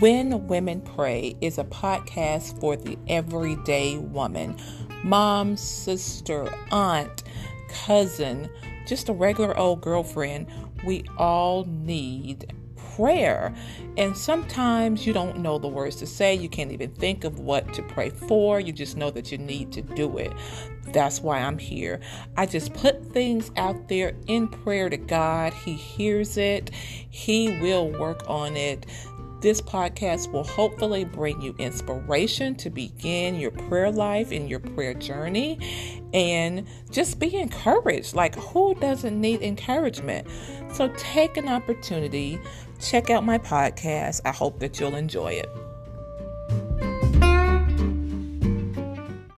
When Women Pray is a podcast for the everyday woman mom, sister, aunt, cousin, just a regular old girlfriend. We all need prayer. And sometimes you don't know the words to say. You can't even think of what to pray for. You just know that you need to do it. That's why I'm here. I just put things out there in prayer to God. He hears it, He will work on it. This podcast will hopefully bring you inspiration to begin your prayer life and your prayer journey and just be encouraged. Like, who doesn't need encouragement? So, take an opportunity, check out my podcast. I hope that you'll enjoy it.